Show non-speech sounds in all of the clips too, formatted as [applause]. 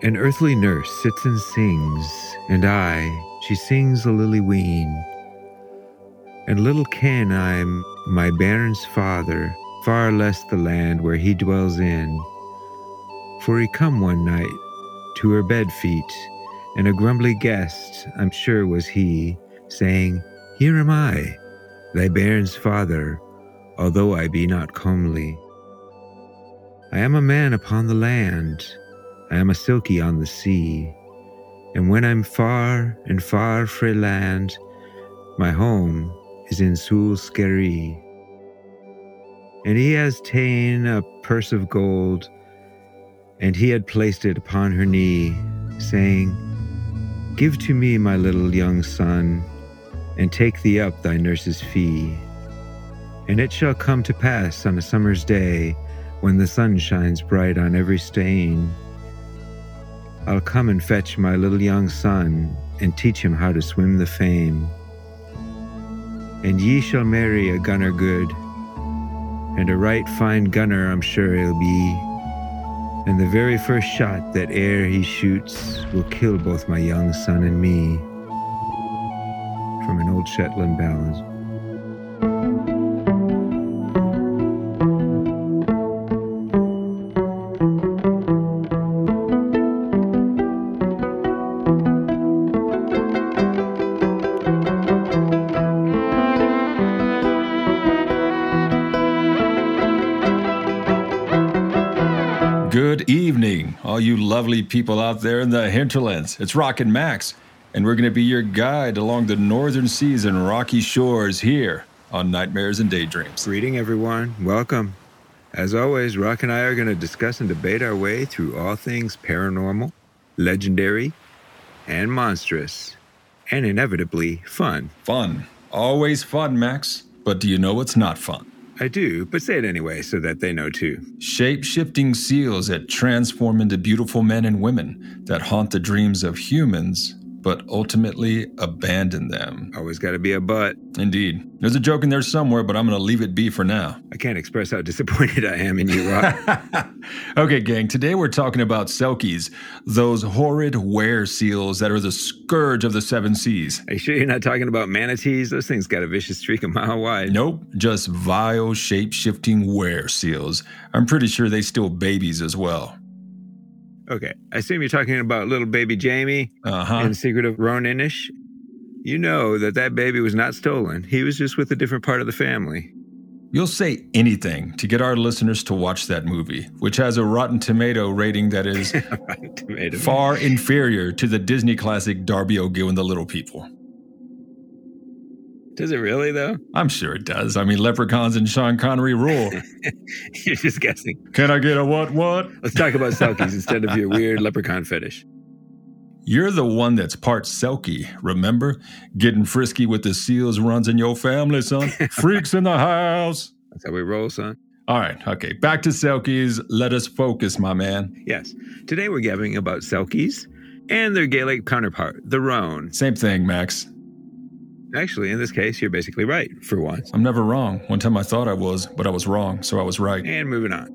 An earthly nurse sits and sings, and I, she sings a lily ween. And little ken I'm my bairn's father, far less the land where he dwells in. For he come one night to her bed feet, and a grumbly guest, I'm sure was he, saying, Here am I, thy bairn's father, although I be not comely. I am a man upon the land, I am a silky on the sea, and when I'm far and far frae land, my home is in Sule Skerry. And he has ta'en a purse of gold, and he had placed it upon her knee, saying, Give to me my little young son, and take thee up thy nurse's fee. And it shall come to pass on a summer's day, when the sun shines bright on every stain, I'll come and fetch my little young son, and teach him how to swim the fame. And ye shall marry a gunner good, and a right fine gunner I'm sure he'll be. And the very first shot that e'er he shoots will kill both my young son and me. From an old Shetland ballad. Lovely people out there in the hinterlands. It's Rockin' Max, and we're going to be your guide along the northern seas and rocky shores here on Nightmares and Daydreams. Greeting, everyone. Welcome. As always, Rock and I are going to discuss and debate our way through all things paranormal, legendary, and monstrous, and inevitably fun. Fun. Always fun, Max. But do you know what's not fun? I do, but say it anyway so that they know too. Shape shifting seals that transform into beautiful men and women that haunt the dreams of humans, but ultimately abandon them. Always got to be a but. Indeed. There's a joke in there somewhere, but I'm going to leave it be for now. I can't express how disappointed I am in you, Rock. [laughs] okay, gang, today we're talking about selkies, those horrid were seals that are the scourge of the seven seas. Are you sure you're not talking about manatees? Those things got a vicious streak a mile wide. Nope, just vile, shape shifting were seals. I'm pretty sure they steal babies as well. Okay, I assume you're talking about little baby Jamie Uh huh. in Secret of Roan Inish. You know that that baby was not stolen. He was just with a different part of the family. You'll say anything to get our listeners to watch that movie, which has a Rotten Tomato rating that is [laughs] far inferior to the Disney classic Darby O'Gill and the Little People. Does it really, though? I'm sure it does. I mean, leprechauns and Sean Connery rule. [laughs] you're just guessing. Can I get a what what? Let's talk about selkies instead of your weird leprechaun fetish. You're the one that's part Selkie, remember? Getting frisky with the seals runs in your family, son. [laughs] Freaks in the house. That's how we roll, son. All right, okay, back to Selkies. Let us focus, my man. Yes. Today we're gabbing about selkies and their Gaelic counterpart, the roan. Same thing, Max. Actually, in this case, you're basically right for once. I'm never wrong. One time I thought I was, but I was wrong, so I was right. And moving on.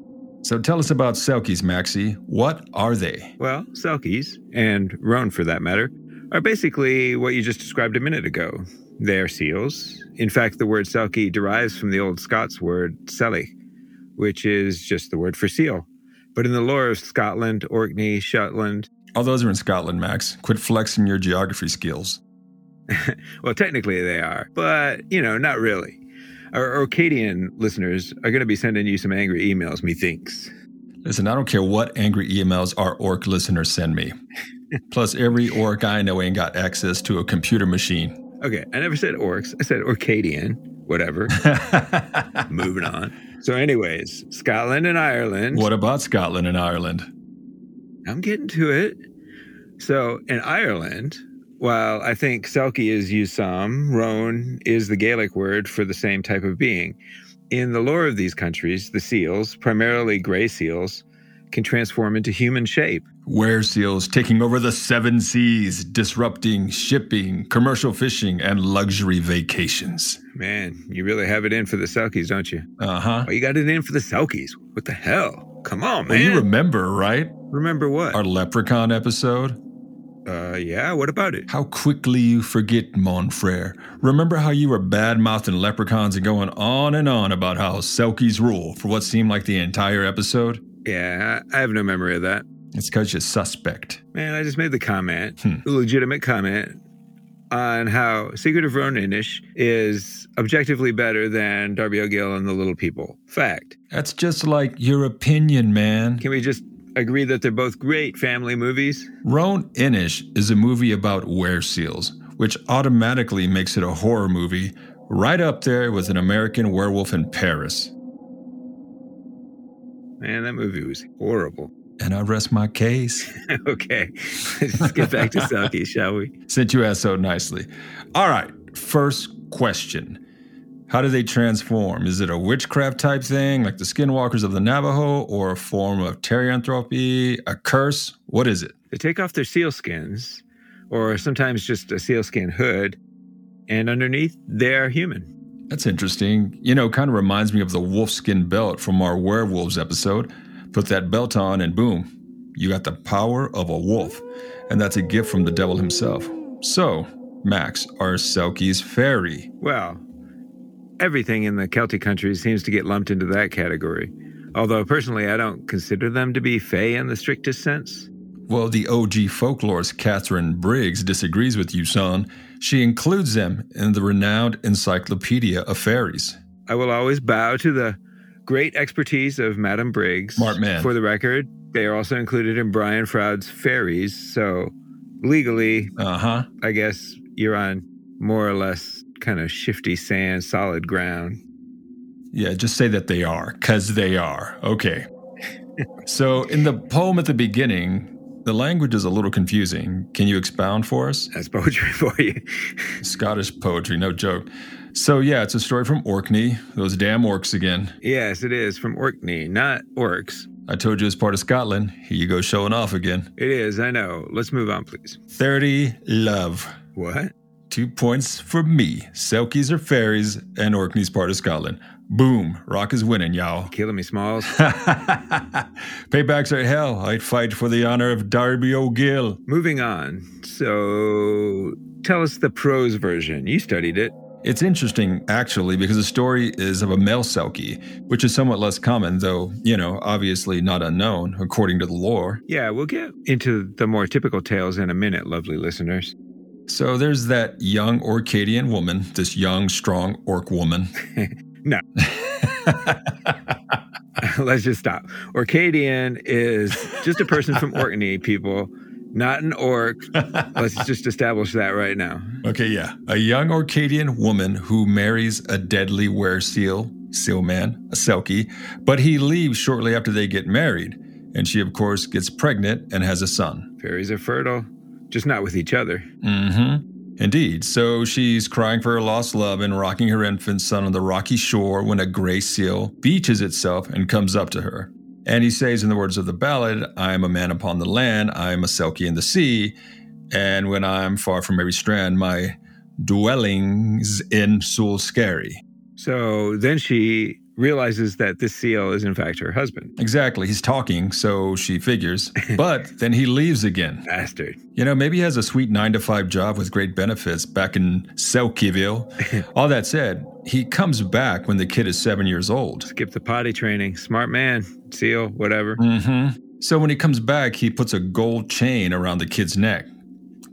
So tell us about Selkies, Maxie. What are they? Well, selkies, and roan for that matter, are basically what you just described a minute ago. They are seals. In fact, the word selkie derives from the old Scots word selig, which is just the word for seal. But in the lore of Scotland, Orkney, Shetland, All those are in Scotland, Max. Quit flexing your geography skills. [laughs] well, technically they are, but, you know, not really. Our Orcadian listeners are going to be sending you some angry emails, methinks. Listen, I don't care what angry emails our orc listeners send me. Plus, every orc I know ain't got access to a computer machine. Okay, I never said orcs. I said Orcadian, whatever. [laughs] Moving on. So, anyways, Scotland and Ireland. what about Scotland and Ireland? I'm getting to it. So, in Ireland, while I think Selkie is used some, Roan is the Gaelic word for the same type of being. In the lore of these countries, the seals, primarily gray seals, can transform into human shape. Were seals taking over the seven seas, disrupting shipping, commercial fishing, and luxury vacations. Man, you really have it in for the Selkies, don't you? Uh huh. Oh, you got it in for the Selkies. What the hell? Come on, Well, man. you remember, right? Remember what? Our leprechaun episode? Uh, yeah, what about it? How quickly you forget, mon frere. Remember how you were bad mouthing leprechauns and going on and on about how Selkies rule for what seemed like the entire episode? Yeah, I have no memory of that. It's because you're suspect. Man, I just made the comment, Hmm. a legitimate comment, on how Secret of Roan Inish is objectively better than Darby O'Gill and the Little People. Fact. That's just like your opinion, man. Can we just agree that they're both great family movies? Roan Inish is a movie about wereseals, which automatically makes it a horror movie, right up there with an American werewolf in Paris. Man, that movie was horrible. And I rest my case. [laughs] okay, let's get back to [laughs] Selkie, shall we? Since you asked so nicely. All right, first question. How do they transform? Is it a witchcraft type thing, like the skinwalkers of the Navajo, or a form of therianthropy, a curse? What is it? They take off their seal skins, or sometimes just a sealskin hood, and underneath they are human. That's interesting. You know, kind of reminds me of the wolfskin belt from our werewolves episode. Put that belt on, and boom, you got the power of a wolf. And that's a gift from the devil himself. So, Max, are Selkies fairy? Well, everything in the Celtic countries seems to get lumped into that category. Although personally, I don't consider them to be Fey in the strictest sense. Well, the OG folklorist Katharine Briggs disagrees with you, son. She includes them in the renowned Encyclopedia of Fairies. I will always bow to the great expertise of Madame Briggs. Smart man. For the record, they are also included in Brian Froud's Fairies, so legally, Uh huh. I guess you're on more or less kind of shifty sand, solid ground. Yeah, just say that they are, because they are. Okay. [laughs] so, in the poem at the beginning, the language is a little confusing. Can you expound for us? That's poetry [laughs] for you. Scottish poetry, no joke. So, yeah, it's a story from Orkney, those damn orcs again. yes, it is from Orkney, not Orcs. I told you it's part of Scotland. Here you go showing off again. It is, I know. Let's move on, please. 30 love. What? Two points for me. Selkies are fairies, and Orkney's part of Scotland. Boom. Rock is winning, y'all. Killing me, Smalls. [laughs] Paybacks are hell. I'd fight for the honor of Darby O'Gill. Moving on. So, tell us the prose version. You studied it. It's interesting, actually, because the story is of a male Selkie, which is somewhat less common, though, you know, obviously not unknown, according to the lore. Yeah, we'll get into the more typical tales in a minute, lovely listeners. So there's that young Orcadian woman, this young, strong orc woman. [laughs] [laughs] No. [laughs] Let's just stop. Orcadian is just a person from Orkney, people, not an orc. Let's just establish that right now. Okay, yeah. A young Orcadian woman who marries a deadly were seal, seal man, a Selkie, but he leaves shortly after they get married. And she, of course, gets pregnant and has a son. Fairies are fertile, just not with each other. Mm hmm. Indeed. So she's crying for her lost love and rocking her infant son on the rocky shore when a gray seal beaches itself and comes up to her. And he says, in the words of the ballad, I am a man upon the land, I am a Selkie in the sea, and when I'm far from every strand, my dwelling's in Sule Skerry. So then she realizes that this seal is, in fact, her husband. Exactly. He's talking, so she figures. [laughs] But then he leaves again. Bastard. You know, maybe he has a sweet nine to five job with great benefits back in Selkieville. [laughs] All that said, he comes back when the kid is seven years old. Skip the potty training. Smart man. Seal, whatever. Mm-hmm. So when he comes back, he puts a gold chain around the kid's neck.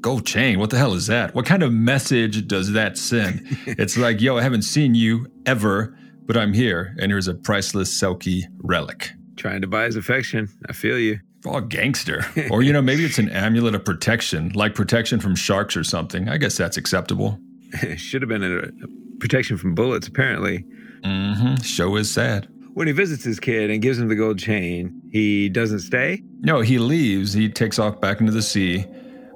Gold chain? What the hell is that? What kind of message does that send? [laughs] it's like, yo, I haven't seen you ever, but I'm here, and here's a priceless Selkie relic. Trying to buy his affection. I feel you. Oh, gangster. [laughs] or, you know, maybe it's an amulet of protection, like protection from sharks or something. I guess that's acceptable. [laughs] Should have been a, a protection from bullets, apparently. Mm-hmm. Show is sad. When he visits his kid and gives him the gold chain, he doesn't stay. No, he leaves. He takes off back into the sea.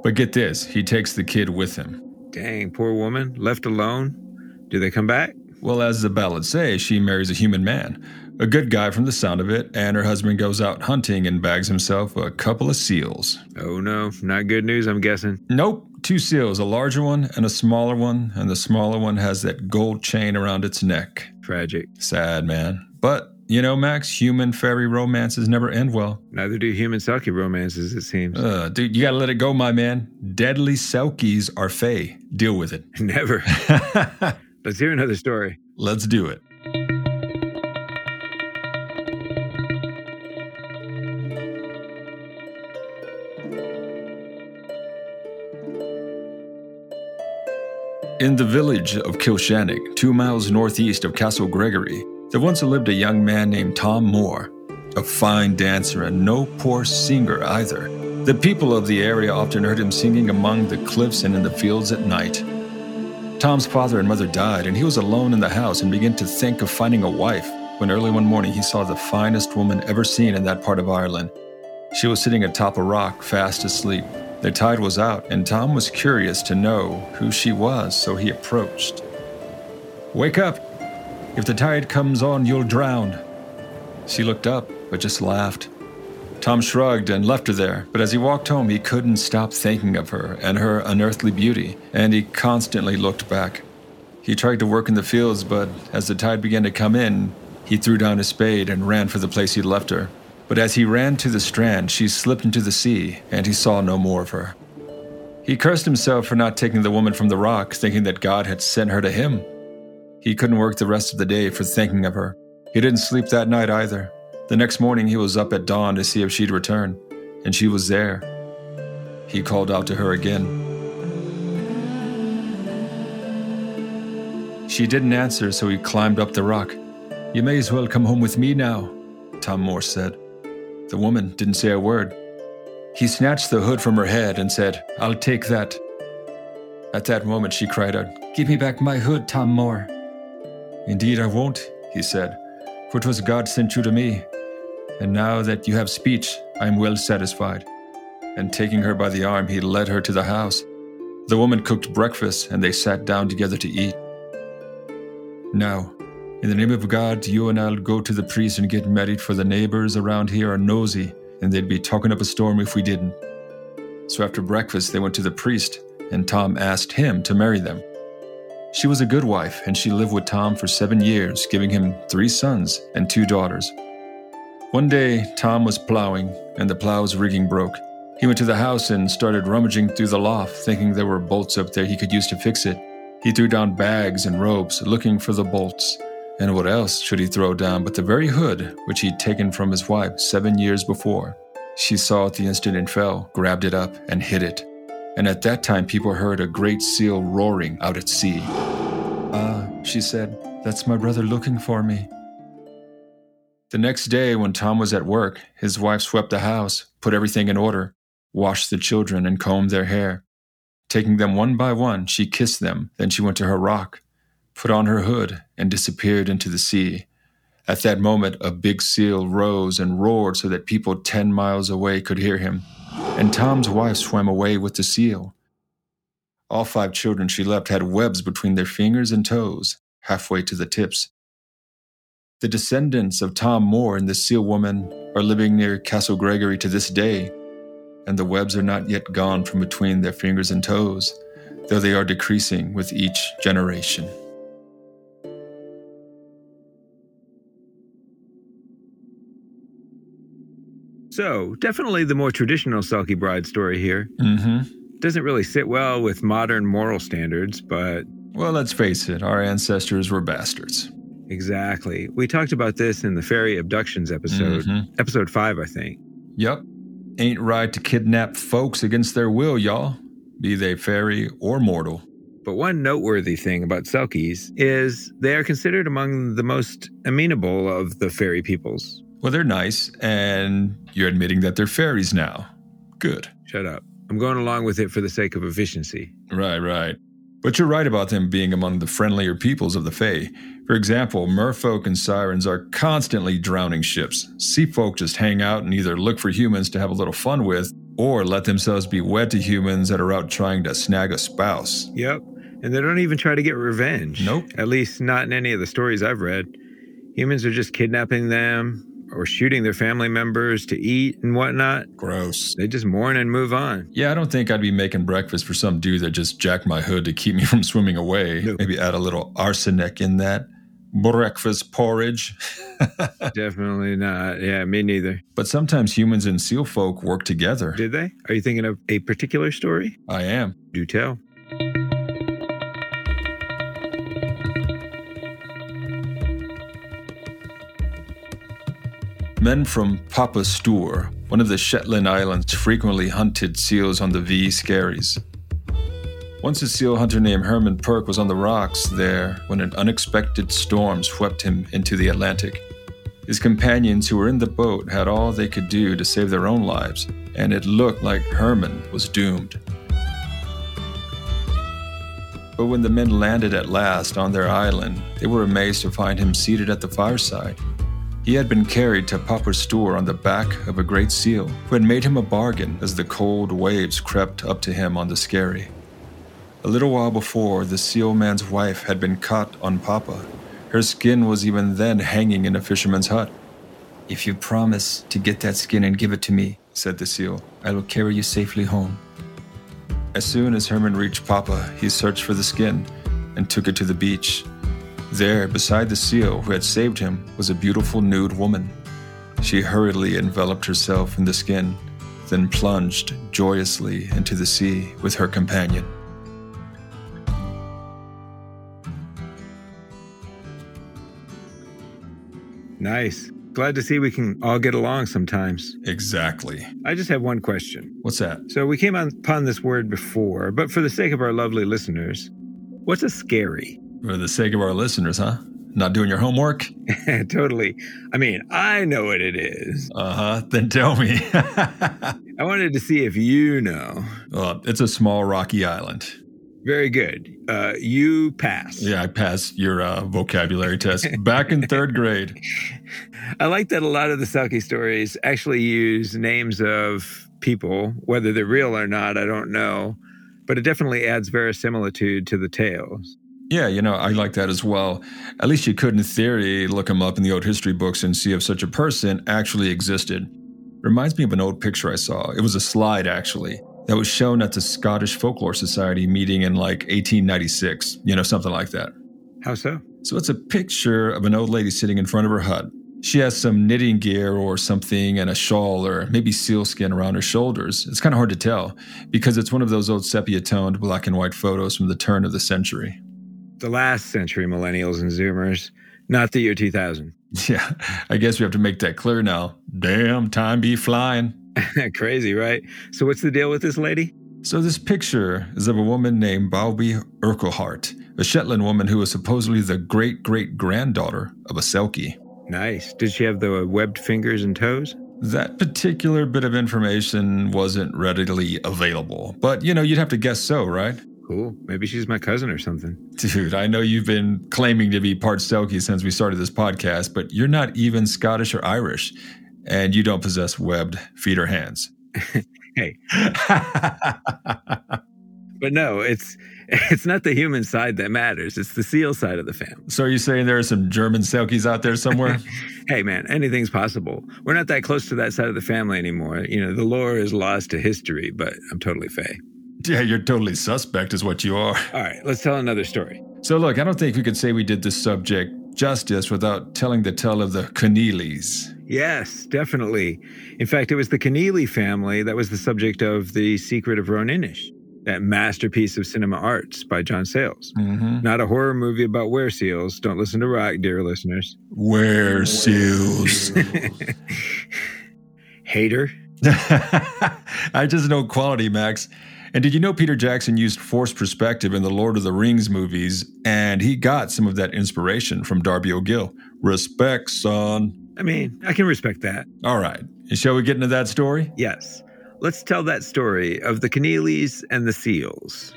But get this, he takes the kid with him. Dang, poor woman, left alone. Do they come back? Well, as the ballads say, she marries a human man, a good guy from the sound of it, and her husband goes out hunting and bags himself a couple of seals. Oh no, not good news, I'm guessing. Nope, two seals, a larger one and a smaller one, and the smaller one has that gold chain around its neck. Tragic. Sad, man. But You know, Max, human fairy romances never end well. Neither do human Selkie romances, it seems. Uh, dude, you gotta let it go, my man. Deadly Selkies are fey. Deal with it. [laughs] Never. [laughs] Let's hear another story. Let's do it. In the village of Kilshannig, two miles northeast of Castle Gregory, there once lived a young man named Tom Moore, a fine dancer and no poor singer either. The people of the area often heard him singing among the cliffs and in the fields at night. Tom's father and mother died, and he was alone in the house and began to think of finding a wife when early one morning he saw the finest woman ever seen in that part of Ireland. She was sitting atop a rock, fast asleep. The tide was out, and Tom was curious to know who she was, so he approached. Wake up! If the tide comes on, you'll drown. She looked up, but just laughed. Tom shrugged and left her there, but as he walked home, he couldn't stop thinking of her and her unearthly beauty, and he constantly looked back. He tried to work in the fields, but as the tide began to come in, he threw down his spade and ran for the place he'd left her. But as he ran to the strand, she slipped into the sea, and he saw no more of her. He cursed himself for not taking the woman from the rock, thinking that God had sent her to him. He couldn't work the rest of the day for thinking of her. He didn't sleep that night either. The next morning, he was up at dawn to see if she'd return, and she was there. He called out to her again. She didn't answer, so he climbed up the rock. You may as well come home with me now, Tom Moore said. The woman didn't say a word. He snatched the hood from her head and said, I'll take that. At that moment, she cried out, Give me back my hood, Tom Moore. Indeed, I won't, he said, for 'twas God sent you to me. And now that you have speech, I am well satisfied. And taking her by the arm, he led her to the house. The woman cooked breakfast, and they sat down together to eat. Now, in the name of God, you and I'll go to the priest and get married, for the neighbors around here are nosy, and they'd be talking up a storm if we didn't. So after breakfast, they went to the priest, and Tom asked him to marry them. She was a good wife, and she lived with Tom for seven years, giving him three sons and two daughters. One day, Tom was plowing, and the plow's rigging broke. He went to the house and started rummaging through the loft, thinking there were bolts up there he could use to fix it. He threw down bags and ropes, looking for the bolts. And what else should he throw down but the very hood which he'd taken from his wife seven years before? She saw it the instant and fell, grabbed it up, and hid it. And at that time, people heard a great seal roaring out at sea. Ah, she said, that's my brother looking for me. The next day, when Tom was at work, his wife swept the house, put everything in order, washed the children, and combed their hair. Taking them one by one, she kissed them, then she went to her rock, put on her hood, and disappeared into the sea. At that moment, a big seal rose and roared so that people 10 miles away could hear him, and Tom's wife swam away with the seal. All five children she left had webs between their fingers and toes, halfway to the tips. The descendants of Tom Moore and the seal woman are living near Castle Gregory to this day, and the webs are not yet gone from between their fingers and toes, though they are decreasing with each generation. So, definitely the more traditional Selkie Bride story here. Mm-hmm. Doesn't really sit well with modern moral standards, but. Well, let's face it, our ancestors were bastards. Exactly. We talked about this in the fairy abductions episode, Mhm. episode five, I think. Yep. Ain't right to kidnap folks against their will, y'all, be they fairy or mortal. But one noteworthy thing about Selkies is they are considered among the most amenable of the fairy peoples. Well, they're nice, and you're admitting that they're fairies now. Good. Shut up. I'm going along with it for the sake of efficiency. Right, right. But you're right about them being among the friendlier peoples of the Fae. For example, merfolk and sirens are constantly drowning ships. Sea folk just hang out and either look for humans to have a little fun with, or let themselves be wed to humans that are out trying to snag a spouse. Yep. And they don't even try to get revenge. Nope. At least not in any of the stories I've read. Humans are just kidnapping them or shooting their family members to eat and whatnot. Gross. They just mourn and move on. Yeah, I don't think I'd be making breakfast for some dude that just jacked my hood to keep me [laughs] from swimming away. No. Maybe add a little arsenic in that. breakfast porridge. [laughs] Definitely not. Yeah, me neither. But sometimes humans and seal folk work together. Did they? Are you thinking of a particular story? I am. Do tell. Men from Papa Stour, one of the Shetland Islands, frequently hunted seals on the Ve Skerries. Once a seal hunter named Herman Perk was on the rocks there when an unexpected storm swept him into the Atlantic. His companions who were in the boat had all they could do to save their own lives, and it looked like Herman was doomed. But when the men landed at last on their island, they were amazed to find him seated at the fireside. He had been carried to Papa Stour on the back of a great seal, who had made him a bargain as the cold waves crept up to him on the skerry. A little while before, the seal man's wife had been caught on Papa. Her skin was even then hanging in a fisherman's hut. If you promise to get that skin and give it to me, said the seal, I will carry you safely home. As soon as Herman reached Papa, he searched for the skin and took it to the beach. There, beside the seal who had saved him, was a beautiful nude woman. She hurriedly enveloped herself in the skin, then plunged joyously into the sea with her companion. Nice. Glad to see we can all get along sometimes. Exactly. I just have one question. What's that? So we came upon this word before, but for the sake of our lovely listeners, what's a skerry? For the sake of our listeners, huh? Not doing your homework? [laughs] totally. I mean, I know what it is. Uh huh. Then tell me. [laughs] I wanted to see if you know. well, it's a small rocky island. Very good. Uh, you pass. Yeah, I passed your uh, vocabulary test back in third [laughs] grade. I like that a lot of the Selkie stories actually use names of people, whether they're real or not, I don't know. But it definitely adds verisimilitude to the tales. Yeah, you know, I like that as well. At least you could, in theory, look them up in the old history books and see if such a person actually existed. Reminds me of an old picture I saw. It was a slide, actually, that was shown at the Scottish Folklore Society meeting in like 1896, you know, something like that. How so? So it's a picture of an old lady sitting in front of her hut. She has some knitting gear or something and a shawl or maybe sealskin around her shoulders. It's kind of hard to tell because it's one of those old sepia toned black and white photos from the turn of the century. The last century millennials and zoomers, not the year 2000. [laughs] Yeah, I guess we have to make that clear now. Damn, time be flying. [laughs] Crazy, right? So, what's the deal with this lady? So, this picture is of a woman named Baubi Urquhart, a Shetland woman who was supposedly the great great granddaughter of a Selkie. Nice. Did she have the webbed fingers and toes? That particular bit of information wasn't readily available, but you know, you'd have to guess so, right? Cool. Maybe she's my cousin or something. Dude, I know you've been claiming to be part Selkie since we started this podcast, but you're not even Scottish or Irish, and you don't possess webbed feet or hands. [laughs] hey. but no, it's it's not the human side that matters. It's the seal side of the family. So are you saying there are some German Selkies out there somewhere? [laughs] hey man, anything's possible. We're not that close to that side of the family anymore. You know, the lore is lost to history, but I'm totally Fey. Yeah, you're totally suspect, is what you are. All right, let's tell another story. So, look, I don't think we could say we did this subject justice without telling the tale of the Keneallys. Yes, definitely. In fact, it was the Keneally family that was the subject of The Secret of Roan-Inish, that masterpiece of cinema arts by John Sayles. Mm-hmm. Not a horror movie about were seals. Don't listen to rock, dear listeners. Were seals. [laughs] Hater. [laughs] I just know quality, Max. And did you know Peter Jackson used forced perspective in the Lord of the Rings movies, and he got some of that inspiration from Darby O'Gill? Respect, son. I mean, I can respect that. All right. Shall we get into that story? Yes. Let's tell that story of the Keneallys and the seals.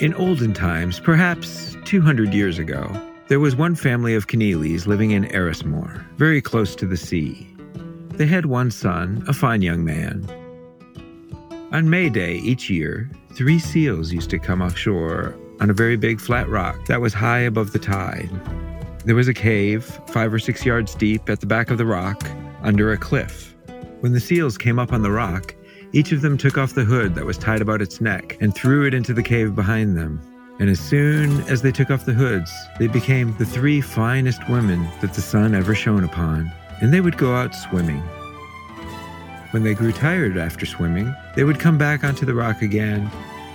In olden times, perhaps 200 years ago, there was one family of Keneallys living in Erismore, very close to the sea. They had one son, a fine young man. On May Day each year, three seals used to come offshore on a very big flat rock that was high above the tide. There was a cave, five or six yards deep, at the back of the rock, under a cliff. When the seals came up on the rock, Each of them took off the hood that was tied about its neck and threw it into the cave behind them. And as soon as they took off the hoods, they became the three finest women that the sun ever shone upon, and they would go out swimming. When they grew tired after swimming, they would come back onto the rock again.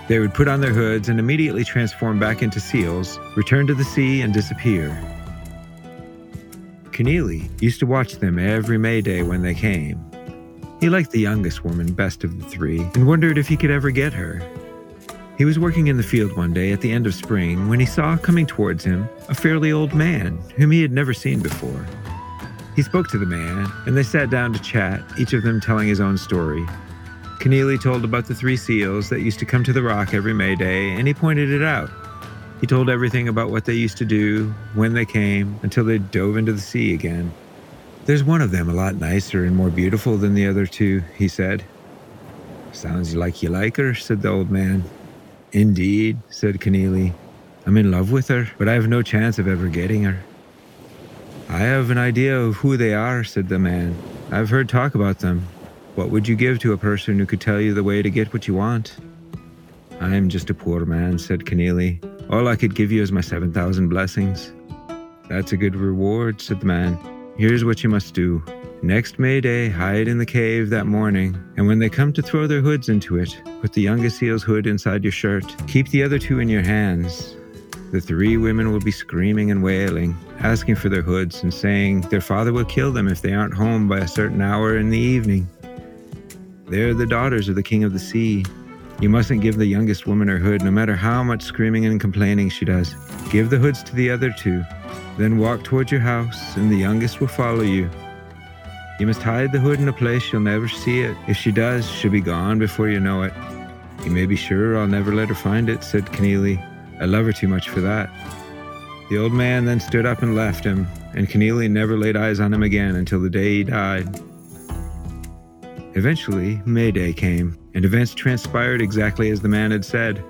They would put on their hoods and immediately transform back into seals, return to the sea, and disappear. Keneally used to watch them every May Day when they came. He liked the youngest woman best of the three and wondered if he could ever get her. He was working in the field one day at the end of spring when he saw coming towards him a fairly old man whom he had never seen before. He spoke to the man, and they sat down to chat, each of them telling his own story. Keneally told about the three seals that used to come to the rock every May Day, and he pointed it out. He told everything about what they used to do, when they came, until they dove into the sea again. There's one of them a lot nicer and more beautiful than the other two, he said. Sounds like you like her, said the old man. Indeed, said Keneally. I'm in love with her, but I have no chance of ever getting her. I have an idea of who they are, said the man. I've heard talk about them. What would you give to a person who could tell you the way to get what you want? I am just a poor man, said Keneally. All I could give you is my 7,000 blessings. That's a good reward, said the man. Here's what you must do. Next May Day, hide in the cave that morning, and when they come to throw their hoods into it, put the youngest seal's hood inside your shirt. Keep the other two in your hands. The three women will be screaming and wailing, asking for their hoods and saying their father will kill them if they aren't home by a certain hour in the evening. They're the daughters of the king of the sea. You mustn't give the youngest woman her hood, no matter how much screaming and complaining she does. Give the hoods to the other two, then walk towards your house, and the youngest will follow you. You must hide the hood in a place she'll never see it. If she does, she'll be gone before you know it. You may be sure I'll never let her find it, said Keneally. I love her too much for that. The old man then stood up and left him, and Keneally never laid eyes on him again until the day he died. Eventually, May Day came, and events transpired exactly as the man had said.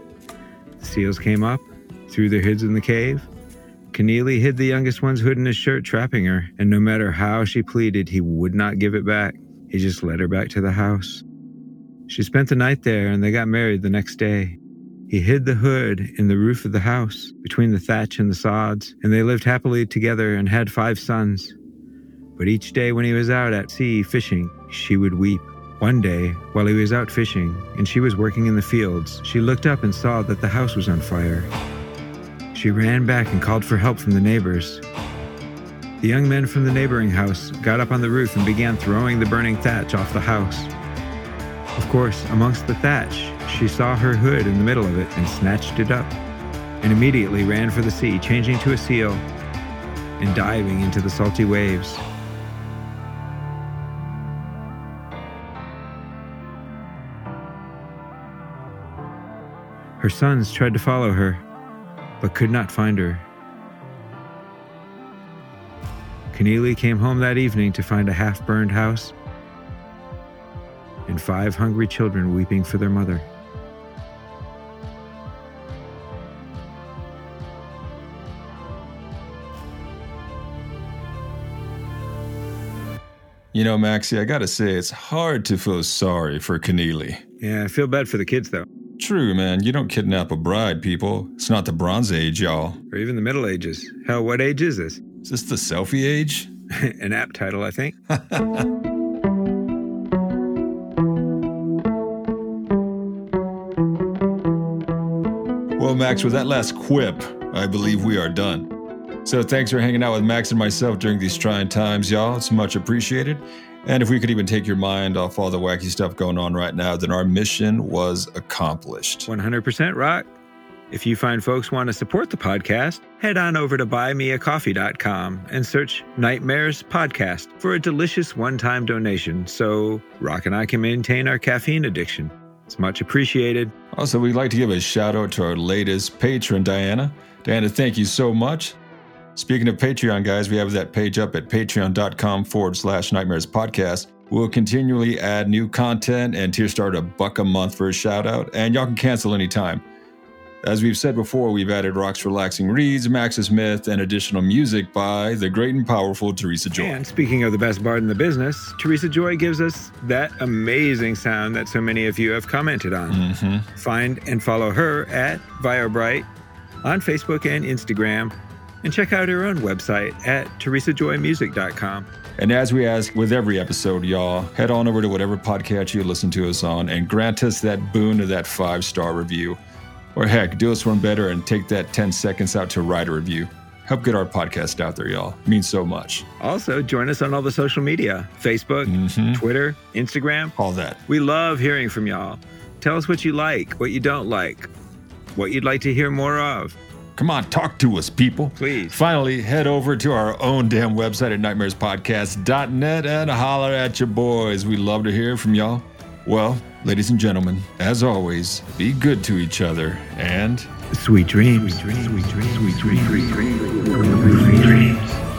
The seals came up, threw their heads in the cave, Keneally hid the youngest one's hood in his shirt, trapping her, and no matter how she pleaded, he would not give it back. He just led her back to the house. She spent the night there, and they got married the next day. He hid the hood in the roof of the house, between the thatch and the sods, and they lived happily together and had five sons. But each day when he was out at sea fishing, she would weep. One day, while he was out fishing and she was working in the fields, she looked up and saw that the house was on fire. She ran back and called for help from the neighbors. The young men from the neighboring house got up on the roof and began throwing the burning thatch off the house. Of course, amongst the thatch, she saw her hood in the middle of it and snatched it up, and immediately ran for the sea, changing to a seal and diving into the salty waves. Her sons tried to follow her, but could not find her. Keneally came home that evening to find a half burned house and five hungry children weeping for their mother. You know, Maxie, I gotta say, it's hard to feel sorry for Keneally. Yeah, I feel bad for the kids, though. True, man. You don't kidnap a bride, people. It's not the Bronze Age, y'all. Or even the Middle Ages. Hell, what age is this? Is this the selfie age? [laughs] An app title, I think. [laughs] Max, with that last quip, I believe we are done. So thanks for hanging out with Max and myself during these trying times, y'all. It's much appreciated. And if we could even take your mind off all the wacky stuff going on right now, then our mission was accomplished. 100% rock. If you find folks want to support the podcast, head on over to buymeacoffee.com and search Nightmares Podcast for a delicious one time donation so Rock and I can maintain our caffeine addiction. It's much appreciated. Also, we'd like to give a shout out to our latest patron, Diana. Diana, thank you so much. Speaking of Patreon, guys, we have that page up at patreon.com forward slash nightmares podcast. We'll continually add new content and tier start a buck a month for a shout out, and y'all can cancel anytime. As we've said before, we've added Rock's Relaxing Reads, Max's Smith, and additional music by the great and powerful Teresa Joy. And speaking of the best bard in the business, Teresa Joy gives us that amazing sound that so many of you have commented on. Mm-hmm. Find and follow her at VioBright on Facebook and Instagram, and check out her own website at teresajoymusic.com. And as we ask with every episode, y'all, head on over to whatever podcast you listen to us on and grant us that boon of that five star review. Or heck, do us one better and take that 10 seconds out to write a review. Help get our podcast out there, y'all. It means so much. Also, join us on all the social media Facebook, Mhm. Twitter, Instagram. All that. We love hearing from y'all. Tell us what you like, what you don't like, what you'd like to hear more of. Come on, talk to us, people. Please. Finally, head over to our own damn website at nightmarespodcast.net and holler at your boys. We love to hear from y'all. Well, ladies and gentlemen, as always, be good to each other and Sweet dreams. Sweet dreams. Sweet dreams. Sweet dreams. Sweet dreams.